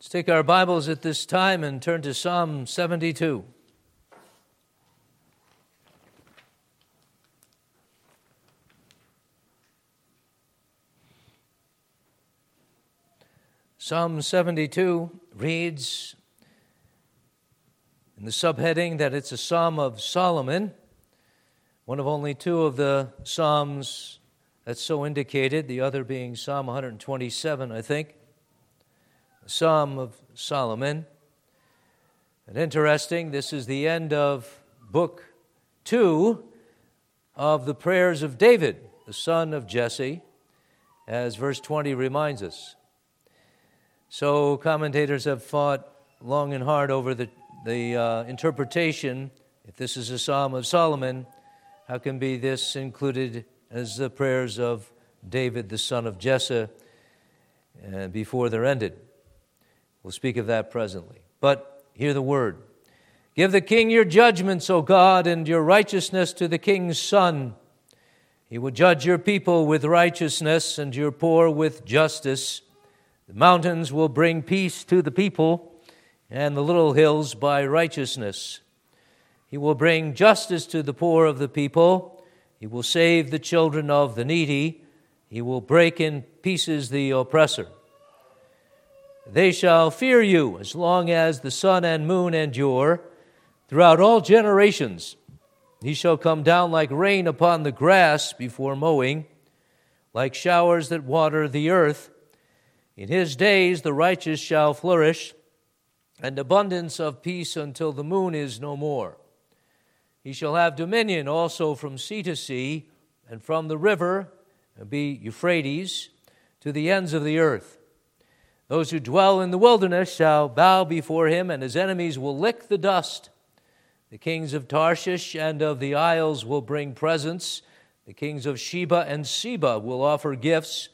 Let's take our Bibles at this time and turn to Psalm 72. Psalm 72 reads in the subheading that it's a psalm of Solomon, one of only two of the psalms that's so indicated, the other being Psalm 127, I think. Psalm of Solomon. And interesting, this is the end of book two of the prayers of David, the son of Jesse, as verse 20 reminds us. So, commentators have fought long and hard over the, the uh, interpretation. If this is a Psalm of Solomon, how can be this included as the prayers of David, the son of Jesse, uh, before they're ended? We'll speak of that presently. But hear the word. Give the king your judgments, O God, and your righteousness to the king's son. He will judge your people with righteousness and your poor with justice. The mountains will bring peace to the people, and the little hills by righteousness. He will bring justice to the poor of the people. He will save the children of the needy. He will break in pieces the oppressor. They shall fear you as long as the sun and moon endure throughout all generations. He shall come down like rain upon the grass before mowing, like showers that water the earth. In his days the righteous shall flourish, and abundance of peace until the moon is no more. He shall have dominion also from sea to sea, and from the river, be Euphrates, to the ends of the earth. Those who dwell in the wilderness shall bow before him, and his enemies will lick the dust. The kings of Tarshish and of the isles will bring presents. The kings of Sheba and Seba will offer gifts.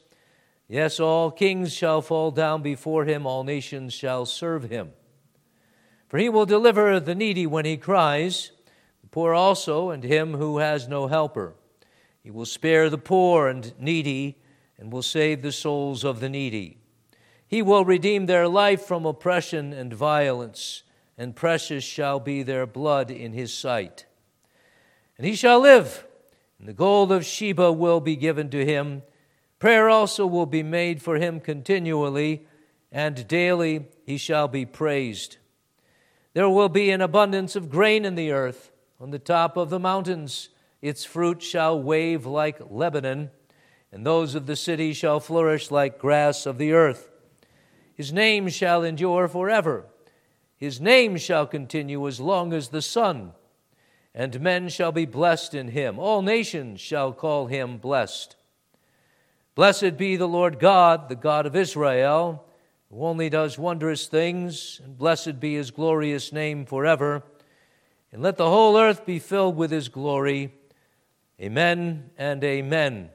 Yes, all kings shall fall down before him, all nations shall serve him. For he will deliver the needy when he cries, the poor also, and him who has no helper. He will spare the poor and needy, and will save the souls of the needy. He will redeem their life from oppression and violence, and precious shall be their blood in his sight. And he shall live, and the gold of Sheba will be given to him Prayer also will be made for him continually, and daily he shall be praised. There will be an abundance of grain in the earth, on the top of the mountains. Its fruit shall wave like Lebanon, and those of the city shall flourish like grass of the earth. His name shall endure forever. His name shall continue as long as the sun, and men shall be blessed in him. All nations shall call him blessed. Blessed be the Lord God, the God of Israel, who only does wondrous things, and blessed be his glorious name forever. And let the whole earth be filled with his glory. Amen and amen.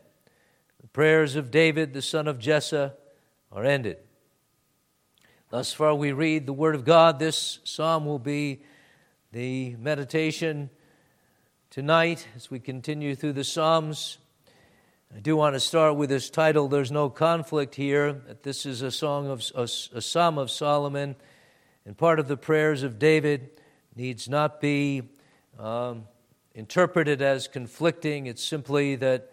The prayers of David, the son of Jesse, are ended. Thus far, we read the Word of God. This psalm will be the meditation tonight as we continue through the Psalms. I do want to start with this title. There's no conflict here. This is a song of a, a psalm of Solomon, and part of the prayers of David needs not be um, interpreted as conflicting. It's simply that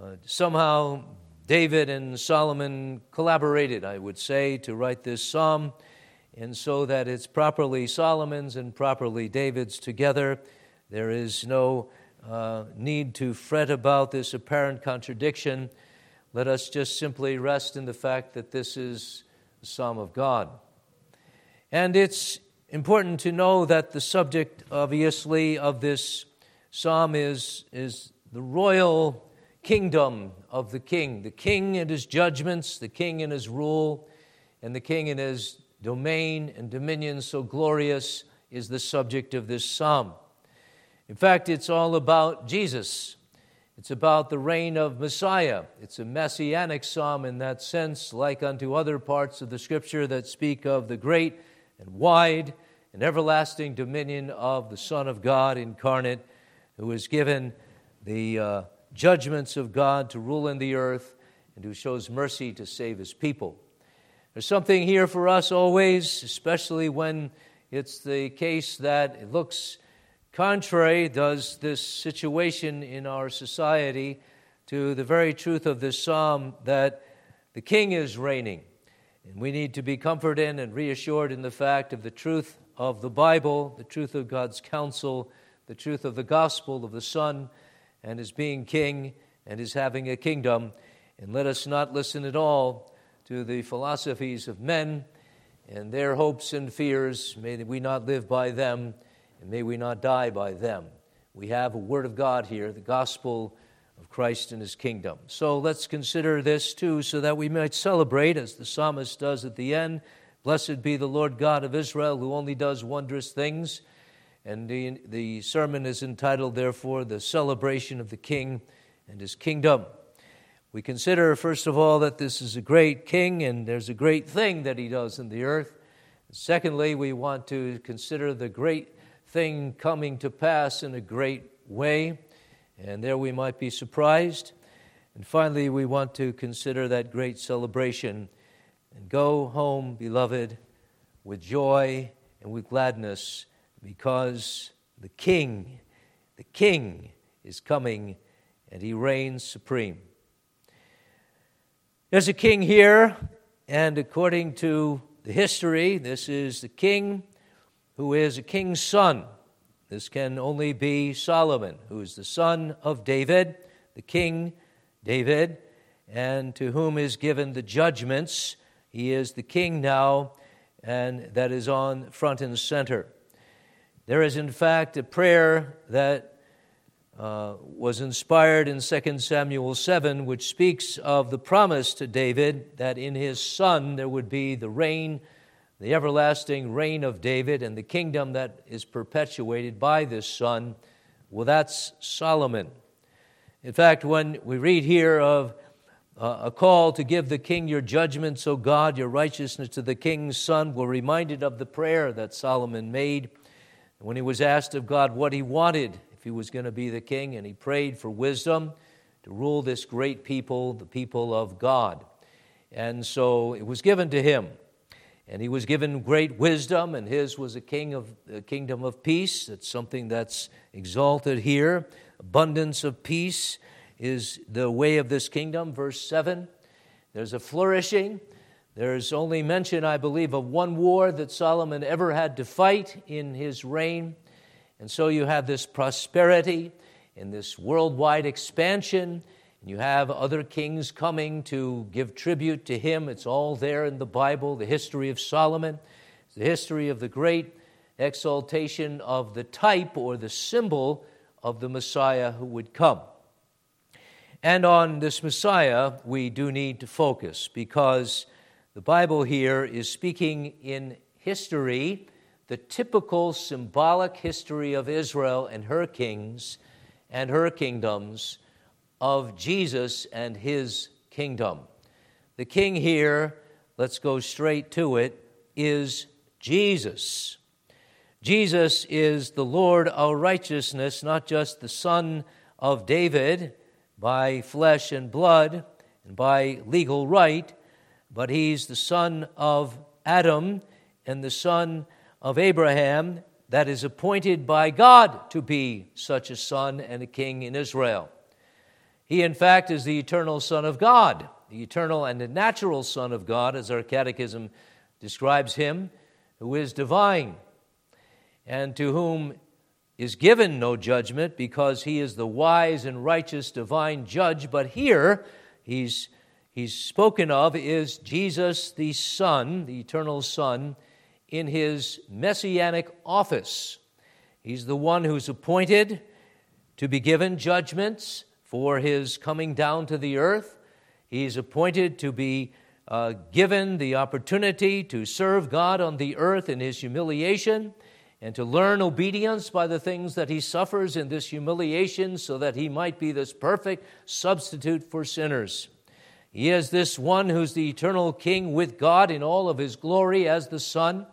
uh, somehow David and Solomon collaborated, I would say, to write this psalm, and so that it's properly Solomon's and properly David's together. There is no uh, need to fret about this apparent contradiction. Let us just simply rest in the fact that this is the Psalm of God. And it's important to know that the subject, obviously, of this psalm is, is the royal kingdom of the king, the king and his judgments, the king and his rule, and the king and his domain and dominion so glorious is the subject of this psalm. In fact, it's all about Jesus. It's about the reign of Messiah. It's a messianic psalm in that sense, like unto other parts of the scripture that speak of the great and wide and everlasting dominion of the Son of God incarnate, who is given the uh, judgments of God to rule in the earth and who shows mercy to save his people. There's something here for us always, especially when it's the case that it looks contrary, does this situation in our society, to the very truth of this psalm that the king is reigning. And we need to be comforted and reassured in the fact of the truth of the Bible, the truth of God's counsel, the truth of the gospel of the Son and his being king and his having a kingdom. And let us not listen at all to the philosophies of men and their hopes and fears. May we not live by them, and may we not die by them. We have a word of God here, the gospel of Christ and his kingdom. So let's consider this too, so that we might celebrate, as the psalmist does at the end Blessed be the Lord God of Israel, who only does wondrous things. And the, the sermon is entitled, therefore, The Celebration of the King and His Kingdom. We consider, first of all, that this is a great king and there's a great thing that he does in the earth. Secondly, we want to consider the great thing coming to pass in a great way, and there we might be surprised. And finally, we want to consider that great celebration and go home, beloved, with joy and with gladness because the King, the King is coming and he reigns supreme. There's a king here, and according to the history, this is the king who is a king's son. This can only be Solomon, who is the son of David, the king David, and to whom is given the judgments he is the king now, and that is on front and center. There is, in fact, a prayer that uh, was inspired in 2 Samuel 7, which speaks of the promise to David that in his son there would be the reign, the everlasting reign of David, and the kingdom that is perpetuated by this son. Well, that's Solomon. In fact, when we read here of uh, a call to give the king your judgments, O God, your righteousness to the king's son. We're reminded of the prayer that Solomon made when he was asked of God what he wanted if he was going to be the king, and he prayed for wisdom to rule this great people, the people of God. And so it was given to him. And he was given great wisdom, and his was a king of a kingdom of peace. That's something that's exalted here. Abundance of peace is the way of this kingdom. Verse 7 there's a flourishing. There's only mention, I believe, of one war that Solomon ever had to fight in his reign. And so you have this prosperity and this worldwide expansion. And you have other kings coming to give tribute to him. It's all there in the Bible, the history of Solomon, the history of the great exaltation of the type or the symbol of the Messiah who would come. And on this Messiah, we do need to focus because the Bible here is speaking in history, the typical symbolic history of Israel and her kings and her kingdoms, of Jesus and his kingdom. The king here, let's go straight to it, is Jesus. Jesus is the Lord our righteousness, not just the Son of David by flesh and blood and by legal right, but he's the son of Adam and the son of Abraham that is appointed by God to be such a son and a king in Israel. He, in fact, is the eternal Son of God, the eternal and the natural Son of God, as our catechism describes him, who is divine, and to whom is given no judgment because he is the wise and righteous divine judge. But here, he's, he's spoken of is Jesus the Son, the eternal Son, in his messianic office. He's the one who's appointed to be given judgments for his coming down to the earth. He's appointed to be uh, given the opportunity to serve God on the earth in his humiliation and to learn obedience by the things that he suffers in this humiliation so that he might be this perfect substitute for sinners. He is this one who's the eternal king with God in all of his glory as the Son,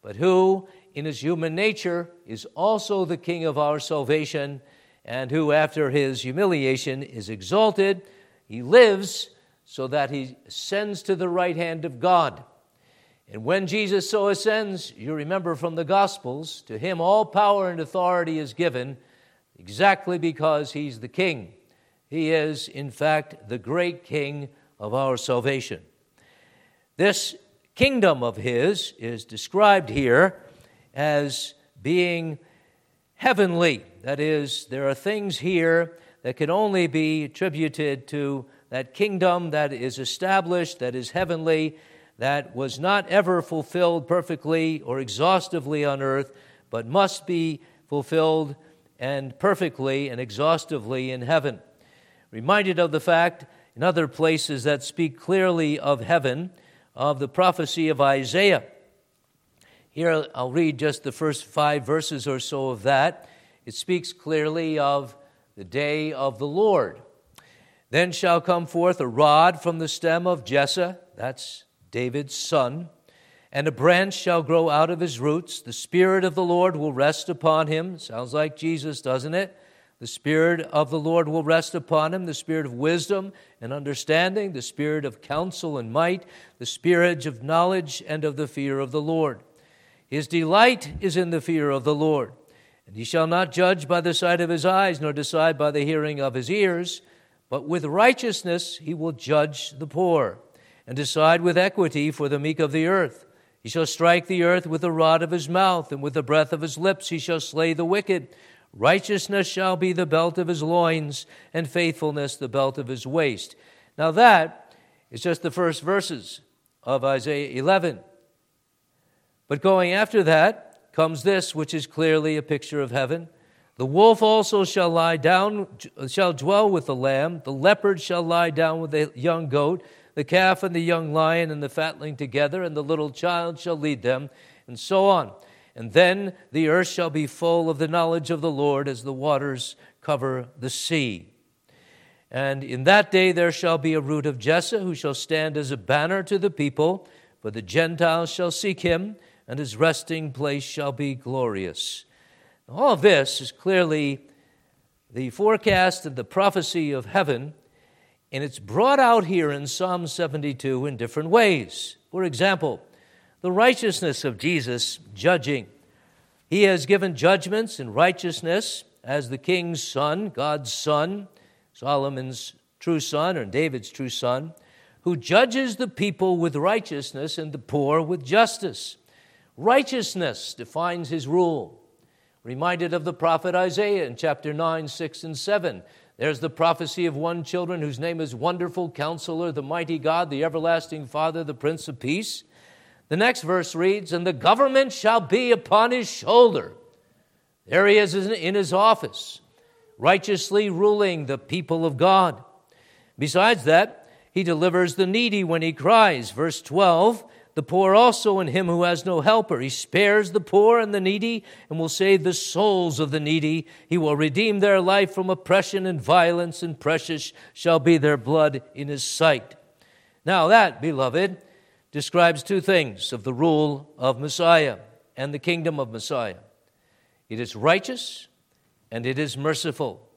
but who, in his human nature, is also the king of our salvation, and who, after his humiliation, is exalted. He lives so that he ascends to the right hand of God. And when Jesus so ascends, you remember from the Gospels, to him all power and authority is given exactly because he's the king. He is, in fact, the great king of our salvation. This kingdom of his is described here as being heavenly. That is, there are things here that can only be attributed to that kingdom that is established, that is heavenly, that was not ever fulfilled perfectly or exhaustively on earth, but must be fulfilled and perfectly and exhaustively in heaven. Reminded of the fact in other places that speak clearly of heaven, of the prophecy of Isaiah. Here I'll read just the first five verses or so of that. It speaks clearly of the day of the Lord. Then shall come forth a rod from the stem of Jesse, that's David's son, and a branch shall grow out of his roots. The Spirit of the Lord will rest upon him. Sounds like Jesus, doesn't it? The Spirit of the Lord will rest upon him the Spirit of wisdom and understanding, the Spirit of counsel and might, the Spirit of knowledge and of the fear of the Lord. His delight is in the fear of the Lord. And he shall not judge by the sight of his eyes, nor decide by the hearing of his ears, but with righteousness he will judge the poor and decide with equity for the meek of the earth. He shall strike the earth with the rod of his mouth, and with the breath of his lips he shall slay the wicked. Righteousness shall be the belt of his loins, and faithfulness the belt of his waist. Now, that is just the first verses of Isaiah 11. But going after that comes this, which is clearly a picture of heaven. The wolf also shall lie down, shall dwell with the lamb. The leopard shall lie down with the young goat the calf and the young lion and the fatling together, and the little child shall lead them, and so on. And then the earth shall be full of the knowledge of the Lord as the waters cover the sea. And in that day there shall be a root of Jesse, who shall stand as a banner to the people, for the Gentiles shall seek him, and his resting place shall be glorious. All this is clearly the forecast and the prophecy of heaven and it's brought out here in Psalm 72 in different ways. For example, the righteousness of Jesus judging. He has given judgments in righteousness as the king's son, God's son, Solomon's true son, or David's true son, who judges the people with righteousness and the poor with justice. Righteousness defines his rule. Reminded of the prophet Isaiah in chapter 9, 6, and 7 there's the prophecy of one children whose name is Wonderful Counselor, the Mighty God, the Everlasting Father, the Prince of Peace. The next verse reads, And the government shall be upon his shoulder. There he is in his office, righteously ruling the people of God. Besides that, he delivers the needy when he cries. Verse 12 the poor also and him who has no helper. He spares the poor and the needy and will save the souls of the needy. He will redeem their life from oppression and violence, and precious shall be their blood in his sight. Now, that, beloved, describes two things of the rule of Messiah and the kingdom of Messiah it is righteous and it is merciful.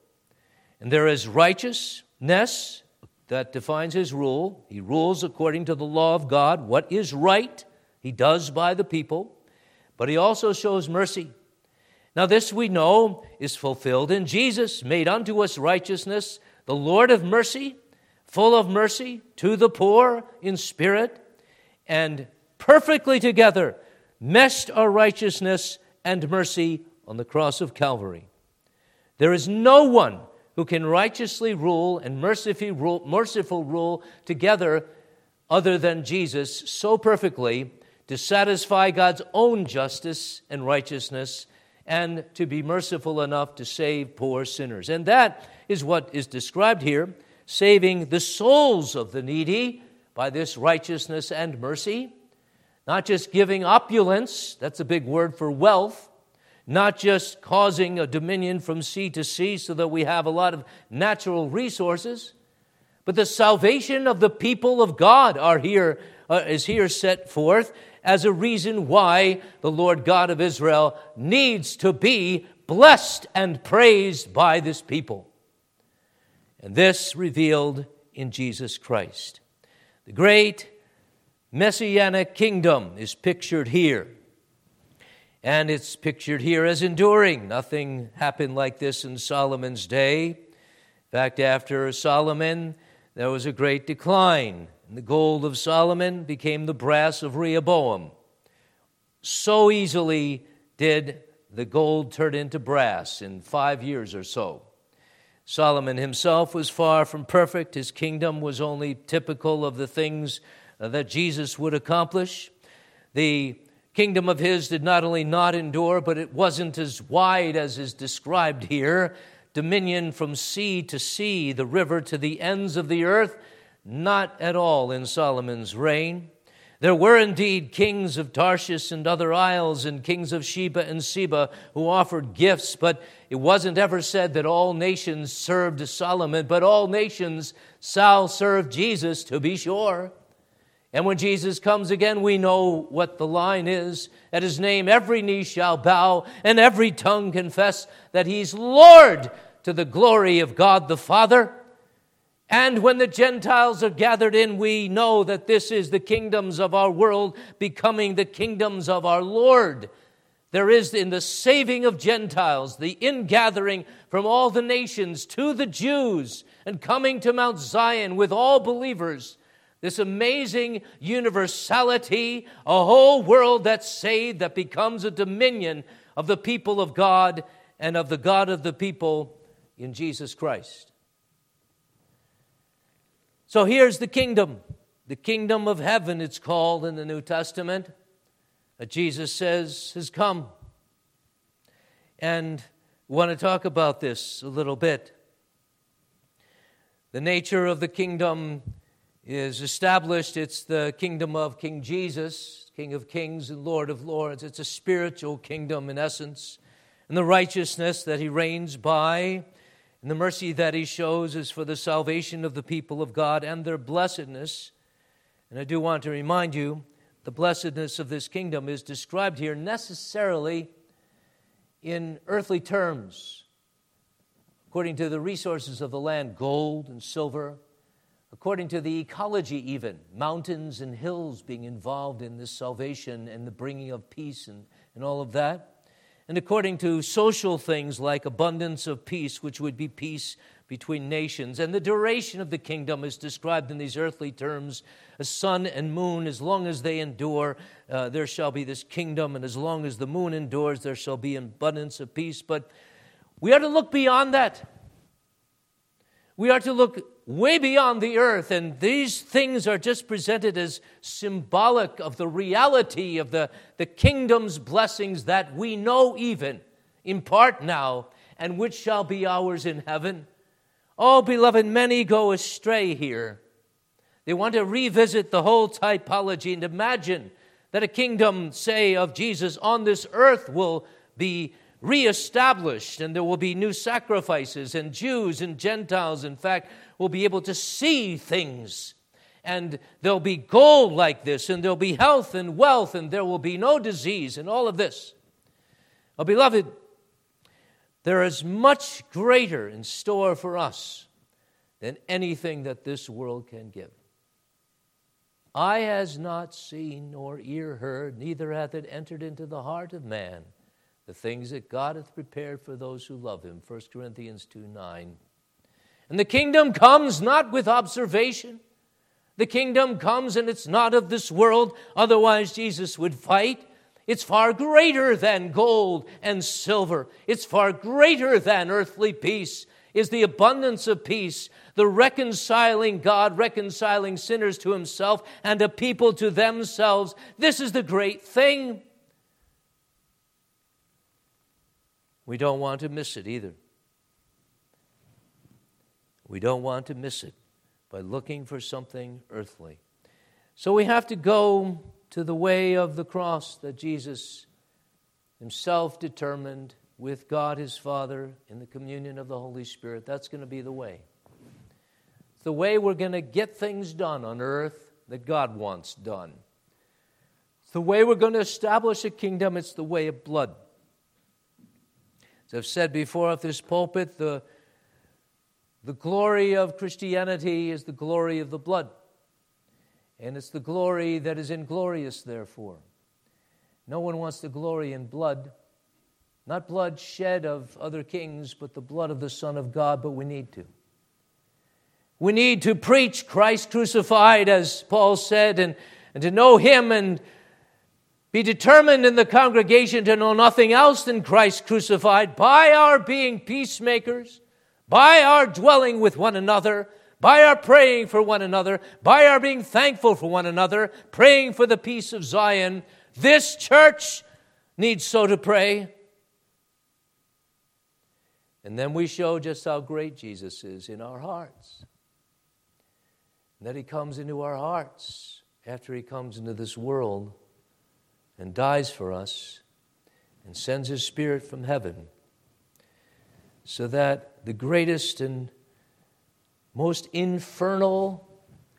And there is righteousness that defines his rule. He rules according to the law of God. What is right, he does by the people, but he also shows mercy. Now, this we know is fulfilled in Jesus, made unto us righteousness, the Lord of mercy, full of mercy to the poor in spirit, and perfectly together meshed our righteousness and mercy on the cross of Calvary. There is no one who can righteously rule and merciful rule, together other than Jesus so perfectly to satisfy God's own justice and righteousness and to be merciful enough to save poor sinners. And that is what is described here saving the souls of the needy by this righteousness and mercy. Not just giving opulence, that's a big word for wealth, not just causing a dominion from sea to sea so that we have a lot of natural resources, but the salvation of the people of God are here, uh, is here set forth as a reason why the Lord God of Israel needs to be blessed and praised by this people. And this revealed in Jesus Christ. The great messianic kingdom is pictured here. And it's pictured here as enduring. Nothing happened like this in Solomon's day. In fact, after Solomon, there was a great decline. And the gold of Solomon became the brass of Rehoboam. So easily did the gold turn into brass in five years or so. Solomon himself was far from perfect. His kingdom was only typical of the things uh, that Jesus would accomplish. The kingdom of his did not only not endure, but it wasn't as wide as is described here. Dominion from sea to sea, the river to the ends of the earth, not at all in Solomon's reign. There were indeed kings of Tarshish and other isles, and kings of Sheba and Seba who offered gifts, but it wasn't ever said that all nations served Solomon, but all nations shall serve Jesus, to be sure. And when Jesus comes again, we know what the line is. At his name, every knee shall bow and every tongue confess that he's Lord to the glory of God the Father. And when the Gentiles are gathered in, we know that this is the kingdoms of our world becoming the kingdoms of our Lord. There is in the saving of Gentiles, the ingathering from all the nations to the Jews and coming to Mount Zion with all believers this amazing universality, a whole world that's saved, that becomes a dominion of the people of God and of the God of the people in Jesus Christ. So here's the kingdom. The kingdom of heaven, it's called in the New Testament, that Jesus says has come. And want to talk about this a little bit. The nature of the kingdom is established. It's the kingdom of King Jesus, King of kings and Lord of lords. It's a spiritual kingdom in essence. And the righteousness that he reigns by and the mercy that he shows is for the salvation of the people of God and their blessedness. And I do want to remind you the blessedness of this kingdom is described here necessarily in earthly terms, according to the resources of the land gold and silver according to the ecology, even mountains and hills being involved in this salvation and the bringing of peace and, and all of that. And according to social things like abundance of peace, which would be peace between nations. And the duration of the kingdom is described in these earthly terms a sun and moon, as long as they endure, uh, there shall be this kingdom, and as long as the moon endures, there shall be abundance of peace. But we are to look beyond that. We are to look way beyond the earth, and these things are just presented as symbolic of the reality of the, the kingdom's blessings that we know even in part now, and which shall be ours in heaven. Oh, beloved, many go astray here. They want to revisit the whole typology and imagine that a kingdom, say, of Jesus on this earth will be reestablished and there will be new sacrifices, and Jews and Gentiles, in fact, will be able to see things. And there'll be gold like this, and there'll be health and wealth, and there will be no disease, and all of this. Oh, beloved, there is much greater in store for us than anything that this world can give. Eye has not seen, nor ear heard, neither hath it entered into the heart of man the things that God hath prepared for those who love him. 1 Corinthians 2 9. And the kingdom comes not with observation. The kingdom comes and it's not of this world, otherwise, Jesus would fight. It's far greater than gold and silver. It's far greater than earthly peace, is the abundance of peace, the reconciling God, reconciling sinners to himself and a people to themselves. This is the great thing. We don't want to miss it either. We don't want to miss it by looking for something earthly. So we have to go to the way of the cross that Jesus himself determined with God his Father in the communion of the Holy Spirit. That's going to be the way. It's the way we're going to get things done on earth that God wants done. It's the way we're going to establish a kingdom. It's the way of blood. As I've said before at this pulpit, the the glory of Christianity is the glory of the blood. And it's the glory that is inglorious, therefore. No one wants to glory in blood, not blood shed of other kings, but the blood of the Son of God, but we need to. We need to preach Christ crucified, as Paul said, and, and to know Him and be determined in the congregation to know nothing else than Christ crucified by our being peacemakers, by our dwelling with one another, by our praying for one another, by our being thankful for one another, praying for the peace of Zion. This church needs so to pray. And then we show just how great Jesus is in our hearts. And that he comes into our hearts after he comes into this world and dies for us and sends his spirit from heaven so that the greatest and most infernal,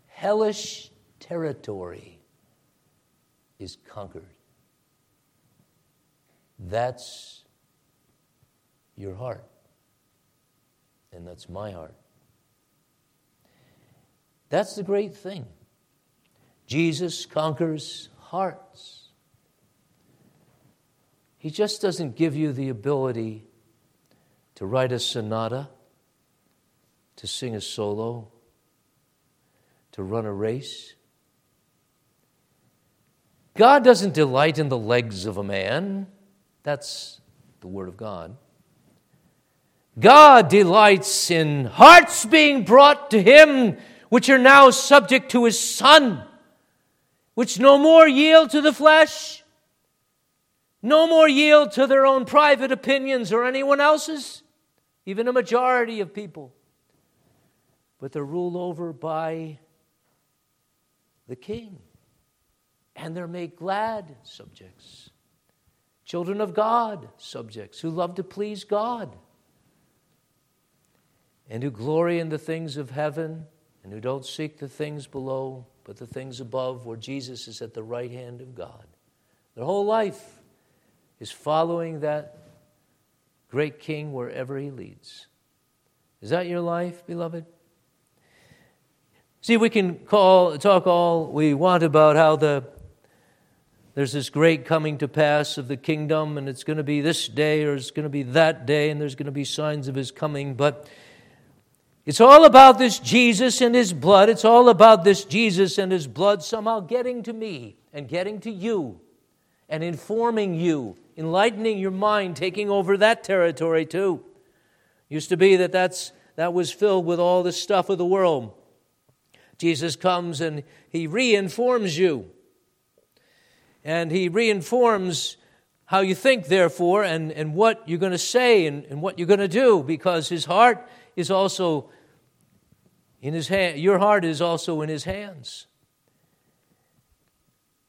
hellish territory is conquered. That's your heart. And that's my heart. That's the great thing. Jesus conquers hearts. He just doesn't give you the ability to write a sonata, to sing a solo, to run a race. God doesn't delight in the legs of a man. That's the Word of God. God delights in hearts being brought to Him, which are now subject to His Son, which no more yield to the flesh, no more yield to their own private opinions or anyone else's, even a majority of people, but they're ruled over by the King, and they're made glad subjects, children of God subjects who love to please God and who glory in the things of heaven and who don't seek the things below, but the things above where Jesus is at the right hand of God. Their whole life is following that great king wherever he leads. Is that your life, beloved? See, we can call, talk all we want about how the there's this great coming to pass of the kingdom, and it's going to be this day or it's going to be that day, and there's going to be signs of his coming. But it's all about this Jesus and his blood. It's all about this Jesus and his blood somehow getting to me and getting to you and informing you, enlightening your mind, taking over that territory too. Used to be that that's, that was filled with all the stuff of the world. Jesus comes and he reinforms you. And he reinforms how you think, therefore, and, and what you're going to say and, and what you're going to do, because his heart is also in his hand. Your heart is also in his hands.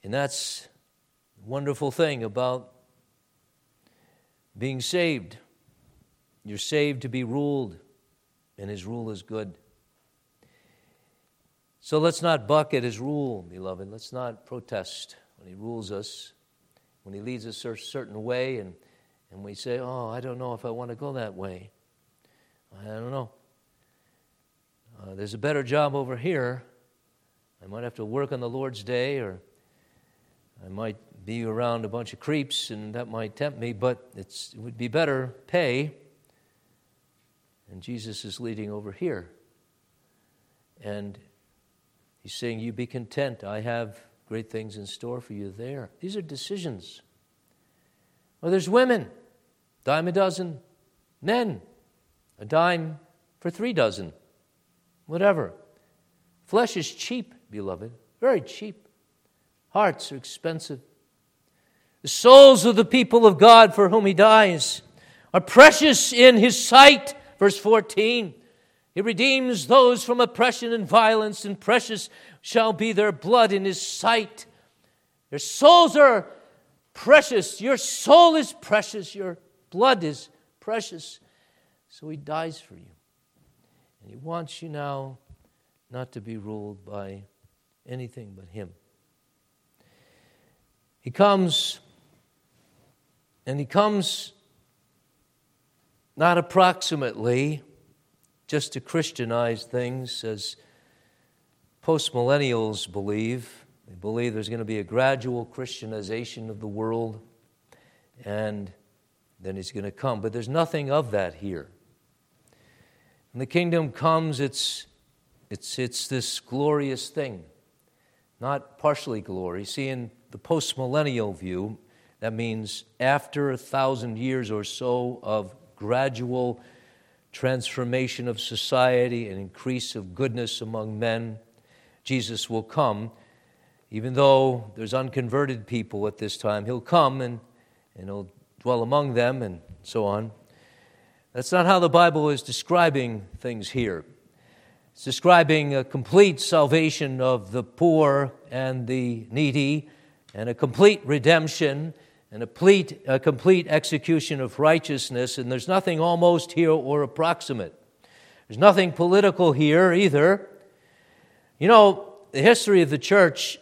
And that's a wonderful thing about being saved. You're saved to be ruled, and his rule is good. So let's not buck at his rule, beloved. Let's not protest when he rules us, when he leads us a certain way, and, and we say, Oh, I don't know if I want to go that way. I don't know. Uh, there's a better job over here. I might have to work on the Lord's day, or I might be around a bunch of creeps, and that might tempt me, but it would be better pay. And Jesus is leading over here. And he's saying, You be content. I have great things in store for you there. These are decisions. Well, there's women, dime a dozen. Men, a dime for three dozen whatever. Flesh is cheap, beloved, very cheap. Hearts are expensive. The souls of the people of God for whom he dies are precious in his sight. Verse 14. He redeems those from oppression and violence, and precious shall be their blood in his sight. Their souls are precious. Your soul is precious. Your blood is precious. So he dies for you. And He wants you now not to be ruled by anything but Him. He comes, and He comes not approximately just to Christianize things, as postmillennials believe. They believe there's going to be a gradual Christianization of the world, and then he's going to come. But there's nothing of that here. When the kingdom comes, it's, it's, it's this glorious thing, not partially glory. See, in the postmillennial view, that means after a thousand years or so of gradual transformation of society and increase of goodness among men, Jesus will come. Even though there's unconverted people at this time, he'll come and, and he'll dwell among them and so on. That's not how the Bible is describing things here. It's describing a complete salvation of the poor and the needy, and a complete redemption, and a complete, a complete execution of righteousness. And there's nothing almost here or approximate. There's nothing political here either. You know, the history of the church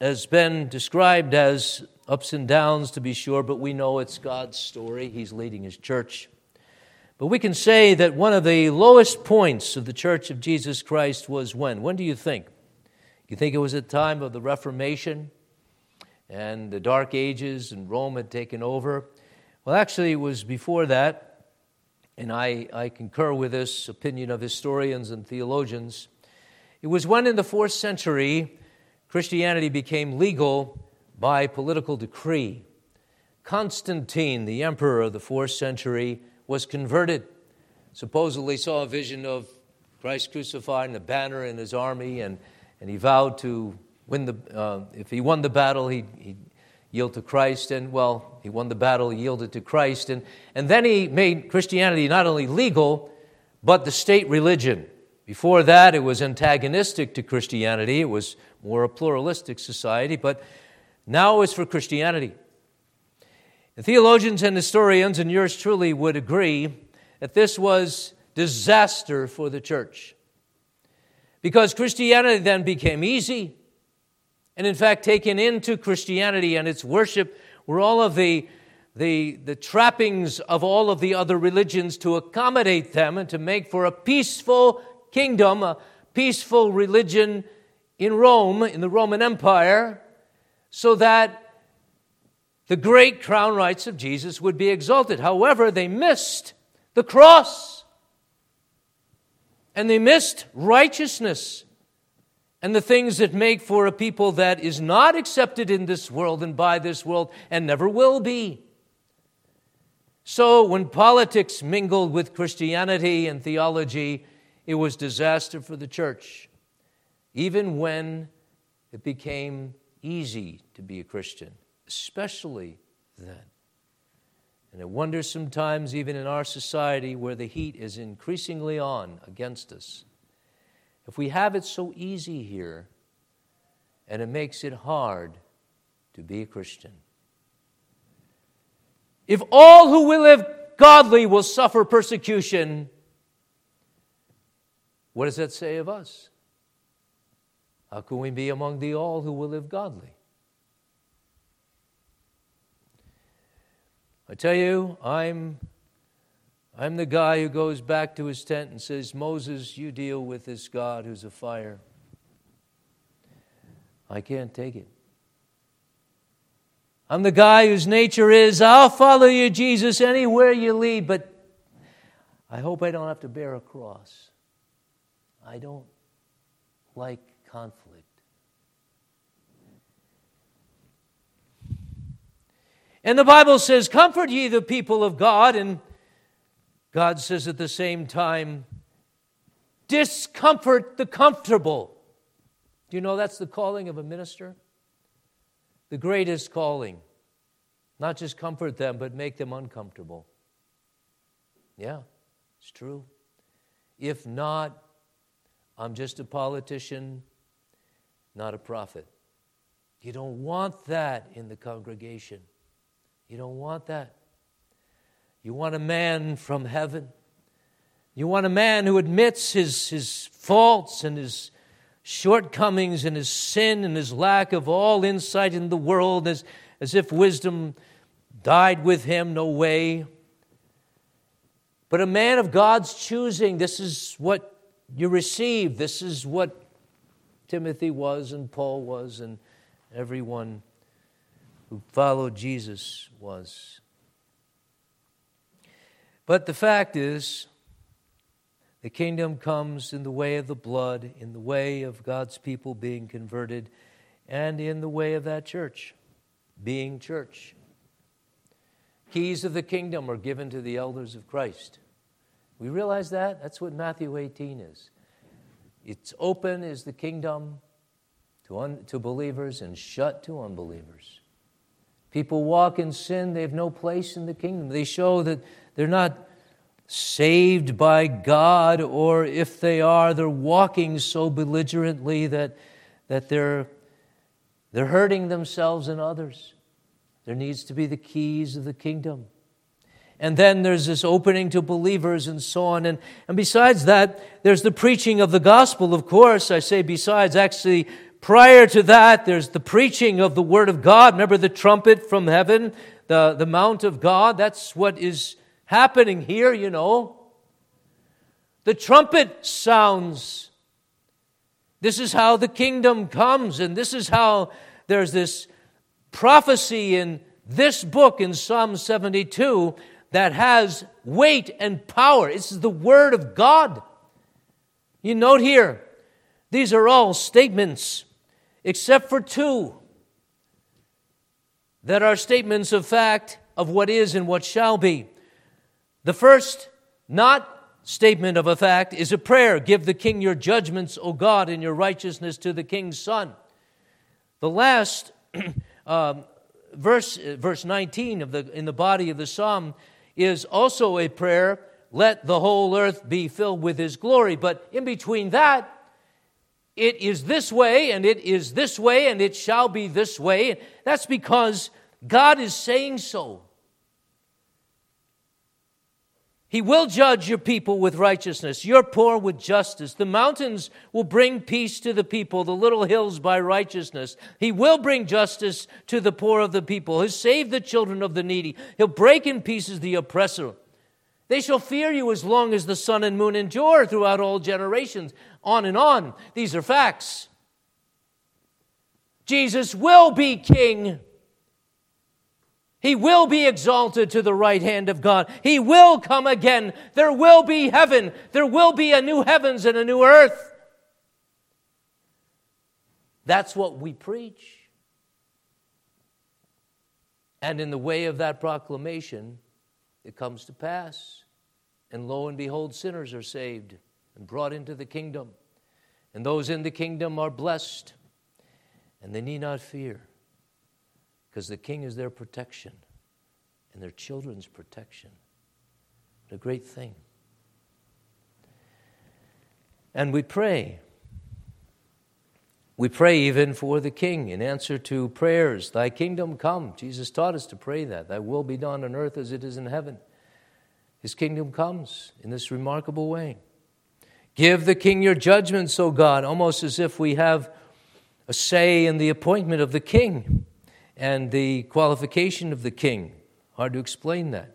has been described as ups and downs, to be sure, but we know it's God's story. He's leading His church. But we can say that one of the lowest points of the Church of Jesus Christ was when? When do you think? You think it was at the time of the Reformation and the Dark Ages and Rome had taken over? Well, actually, it was before that, and I, I concur with this opinion of historians and theologians. It was when in the fourth century Christianity became legal by political decree. Constantine, the emperor of the fourth century, was converted, supposedly saw a vision of Christ crucified and a banner in his army, and, and he vowed to win the, uh, if he won the battle, he'd, he'd yield to Christ. And well, he won the battle, he yielded to Christ. And, and then he made Christianity not only legal, but the state religion. Before that, it was antagonistic to Christianity, it was more a pluralistic society, but now it's for Christianity. The theologians and historians, and yours truly, would agree that this was disaster for the church. Because Christianity then became easy. And in fact, taken into Christianity and its worship were all of the, the, the trappings of all of the other religions to accommodate them and to make for a peaceful kingdom, a peaceful religion in Rome, in the Roman Empire, so that the great crown rights of Jesus would be exalted. However, they missed the cross. And they missed righteousness and the things that make for a people that is not accepted in this world and by this world and never will be. So, when politics mingled with Christianity and theology, it was disaster for the church, even when it became easy to be a Christian especially then. And I wonder sometimes, even in our society where the heat is increasingly on against us, if we have it so easy here and it makes it hard to be a Christian. If all who will live godly will suffer persecution, what does that say of us? How can we be among the all who will live godly? I tell you, I'm, I'm the guy who goes back to his tent and says, Moses, you deal with this God who's a fire. I can't take it. I'm the guy whose nature is, I'll follow you, Jesus, anywhere you lead, but I hope I don't have to bear a cross. I don't like conflict. And the Bible says, Comfort ye the people of God. And God says at the same time, Discomfort the comfortable. Do you know that's the calling of a minister? The greatest calling. Not just comfort them, but make them uncomfortable. Yeah, it's true. If not, I'm just a politician, not a prophet. You don't want that in the congregation. You don't want that. You want a man from heaven. You want a man who admits his, his faults and his shortcomings and his sin and his lack of all insight in the world as, as if wisdom died with him. No way. But a man of God's choosing, this is what you receive. This is what Timothy was, and Paul was, and everyone who followed Jesus was. But the fact is, the kingdom comes in the way of the blood, in the way of God's people being converted, and in the way of that church being church. Keys of the kingdom are given to the elders of Christ. We realize that? That's what Matthew 18 is. It's open is the kingdom to, un- to believers and shut to unbelievers. People walk in sin, they have no place in the kingdom. They show that they're not saved by God, or if they are, they're walking so belligerently that, that they're, they're hurting themselves and others. There needs to be the keys of the kingdom. And then there's this opening to believers and so on. And, and besides that, there's the preaching of the gospel, of course. I say besides, actually, prior to that, there's the preaching of the word of God. Remember the trumpet from heaven, the, the mount of God? That's what is happening here, you know. The trumpet sounds. This is how the kingdom comes, and this is how there's this prophecy in this book in Psalm 72 that has weight and power. It's the Word of God. You note here, these are all statements, except for two that are statements of fact of what is and what shall be. The first, not statement of a fact, is a prayer Give the king your judgments, O God, and your righteousness to the king's son. The last, um, verse, verse 19 of the, in the body of the psalm is also a prayer let the whole earth be filled with his glory. But in between that, it is this way, and it is this way, and it shall be this way. That's because God is saying so. He will judge your people with righteousness, your poor with justice. The mountains will bring peace to the people, the little hills by righteousness. He will bring justice to the poor of the people. He'll save the children of the needy. He'll break in pieces the oppressor. They shall fear you as long as the sun and moon endure throughout all generations. On and on. These are facts. Jesus will be king. He will be exalted to the right hand of God. He will come again. There will be heaven. There will be a new heavens and a new earth. That's what we preach. And in the way of that proclamation, it comes to pass. And lo and behold, sinners are saved and brought into the kingdom. And those in the kingdom are blessed. And they need not fear because the king is their protection and their children's protection. What a great thing. And we pray. We pray even for the king in answer to prayers. Thy kingdom come. Jesus taught us to pray that. Thy will be done on earth as it is in heaven. His kingdom comes in this remarkable way. Give the king your judgments, O God, almost as if we have a say in the appointment of the king and the qualification of the king. Hard to explain that.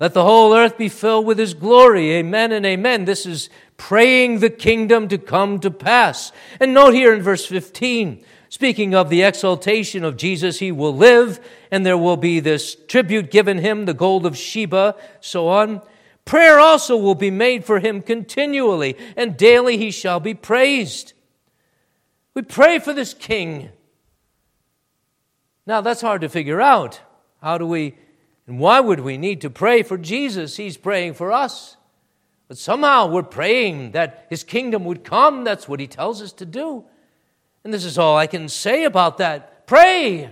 Let the whole earth be filled with his glory. Amen and amen. This is praying the kingdom to come to pass. And note here in verse 15, speaking of the exaltation of Jesus, he will live, and there will be this tribute given him, the gold of Sheba, so on. Prayer also will be made for him continually, and daily he shall be praised. We pray for this king. Now, that's hard to figure out. How do we, and why would we need to pray for Jesus? He's praying for us. But somehow we're praying that his kingdom would come. That's what he tells us to do. And this is all I can say about that. Pray.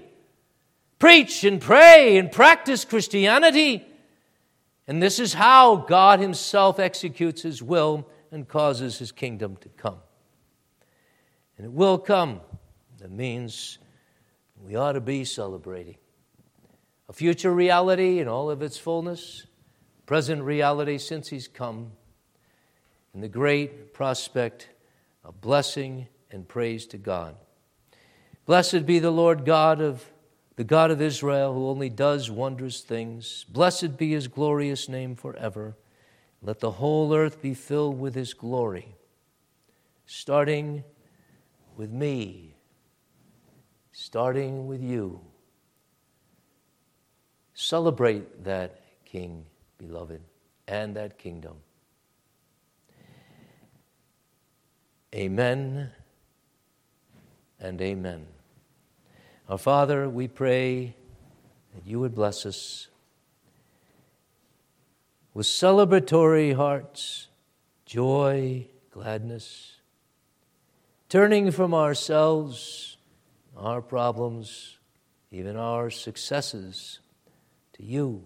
Preach and pray and practice Christianity. And this is how God Himself executes His will and causes His kingdom to come. And it will come. That means we ought to be celebrating. A future reality in all of its fullness, present reality since He's come, and the great prospect of blessing and praise to God. Blessed be the Lord God of the God of Israel, who only does wondrous things. Blessed be his glorious name forever. Let the whole earth be filled with his glory, starting with me, starting with you. Celebrate that King, beloved, and that kingdom. Amen and amen. Our Father, we pray that you would bless us with celebratory hearts, joy, gladness, turning from ourselves, our problems, even our successes, to you.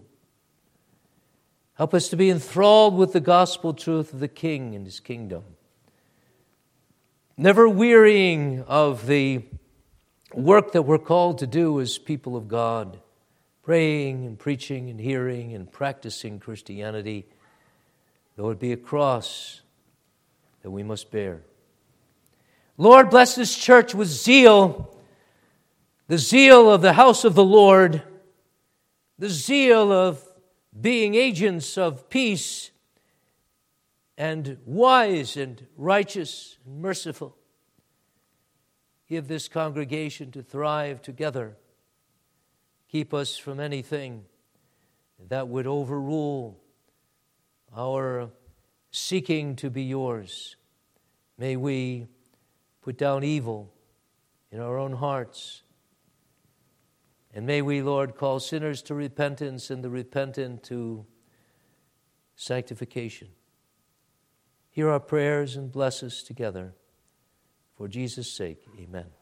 Help us to be enthralled with the gospel truth of the King and his kingdom never wearying of the work that we're called to do as people of God, praying and preaching and hearing and practicing Christianity, though it be a cross that we must bear. Lord, bless this church with zeal, the zeal of the house of the Lord, the zeal of being agents of peace and wise and righteous and merciful. Give this congregation to thrive together. Keep us from anything that would overrule our seeking to be yours. May we put down evil in our own hearts. And may we, Lord, call sinners to repentance and the repentant to sanctification. Hear our prayers and bless us together. For Jesus' sake, amen.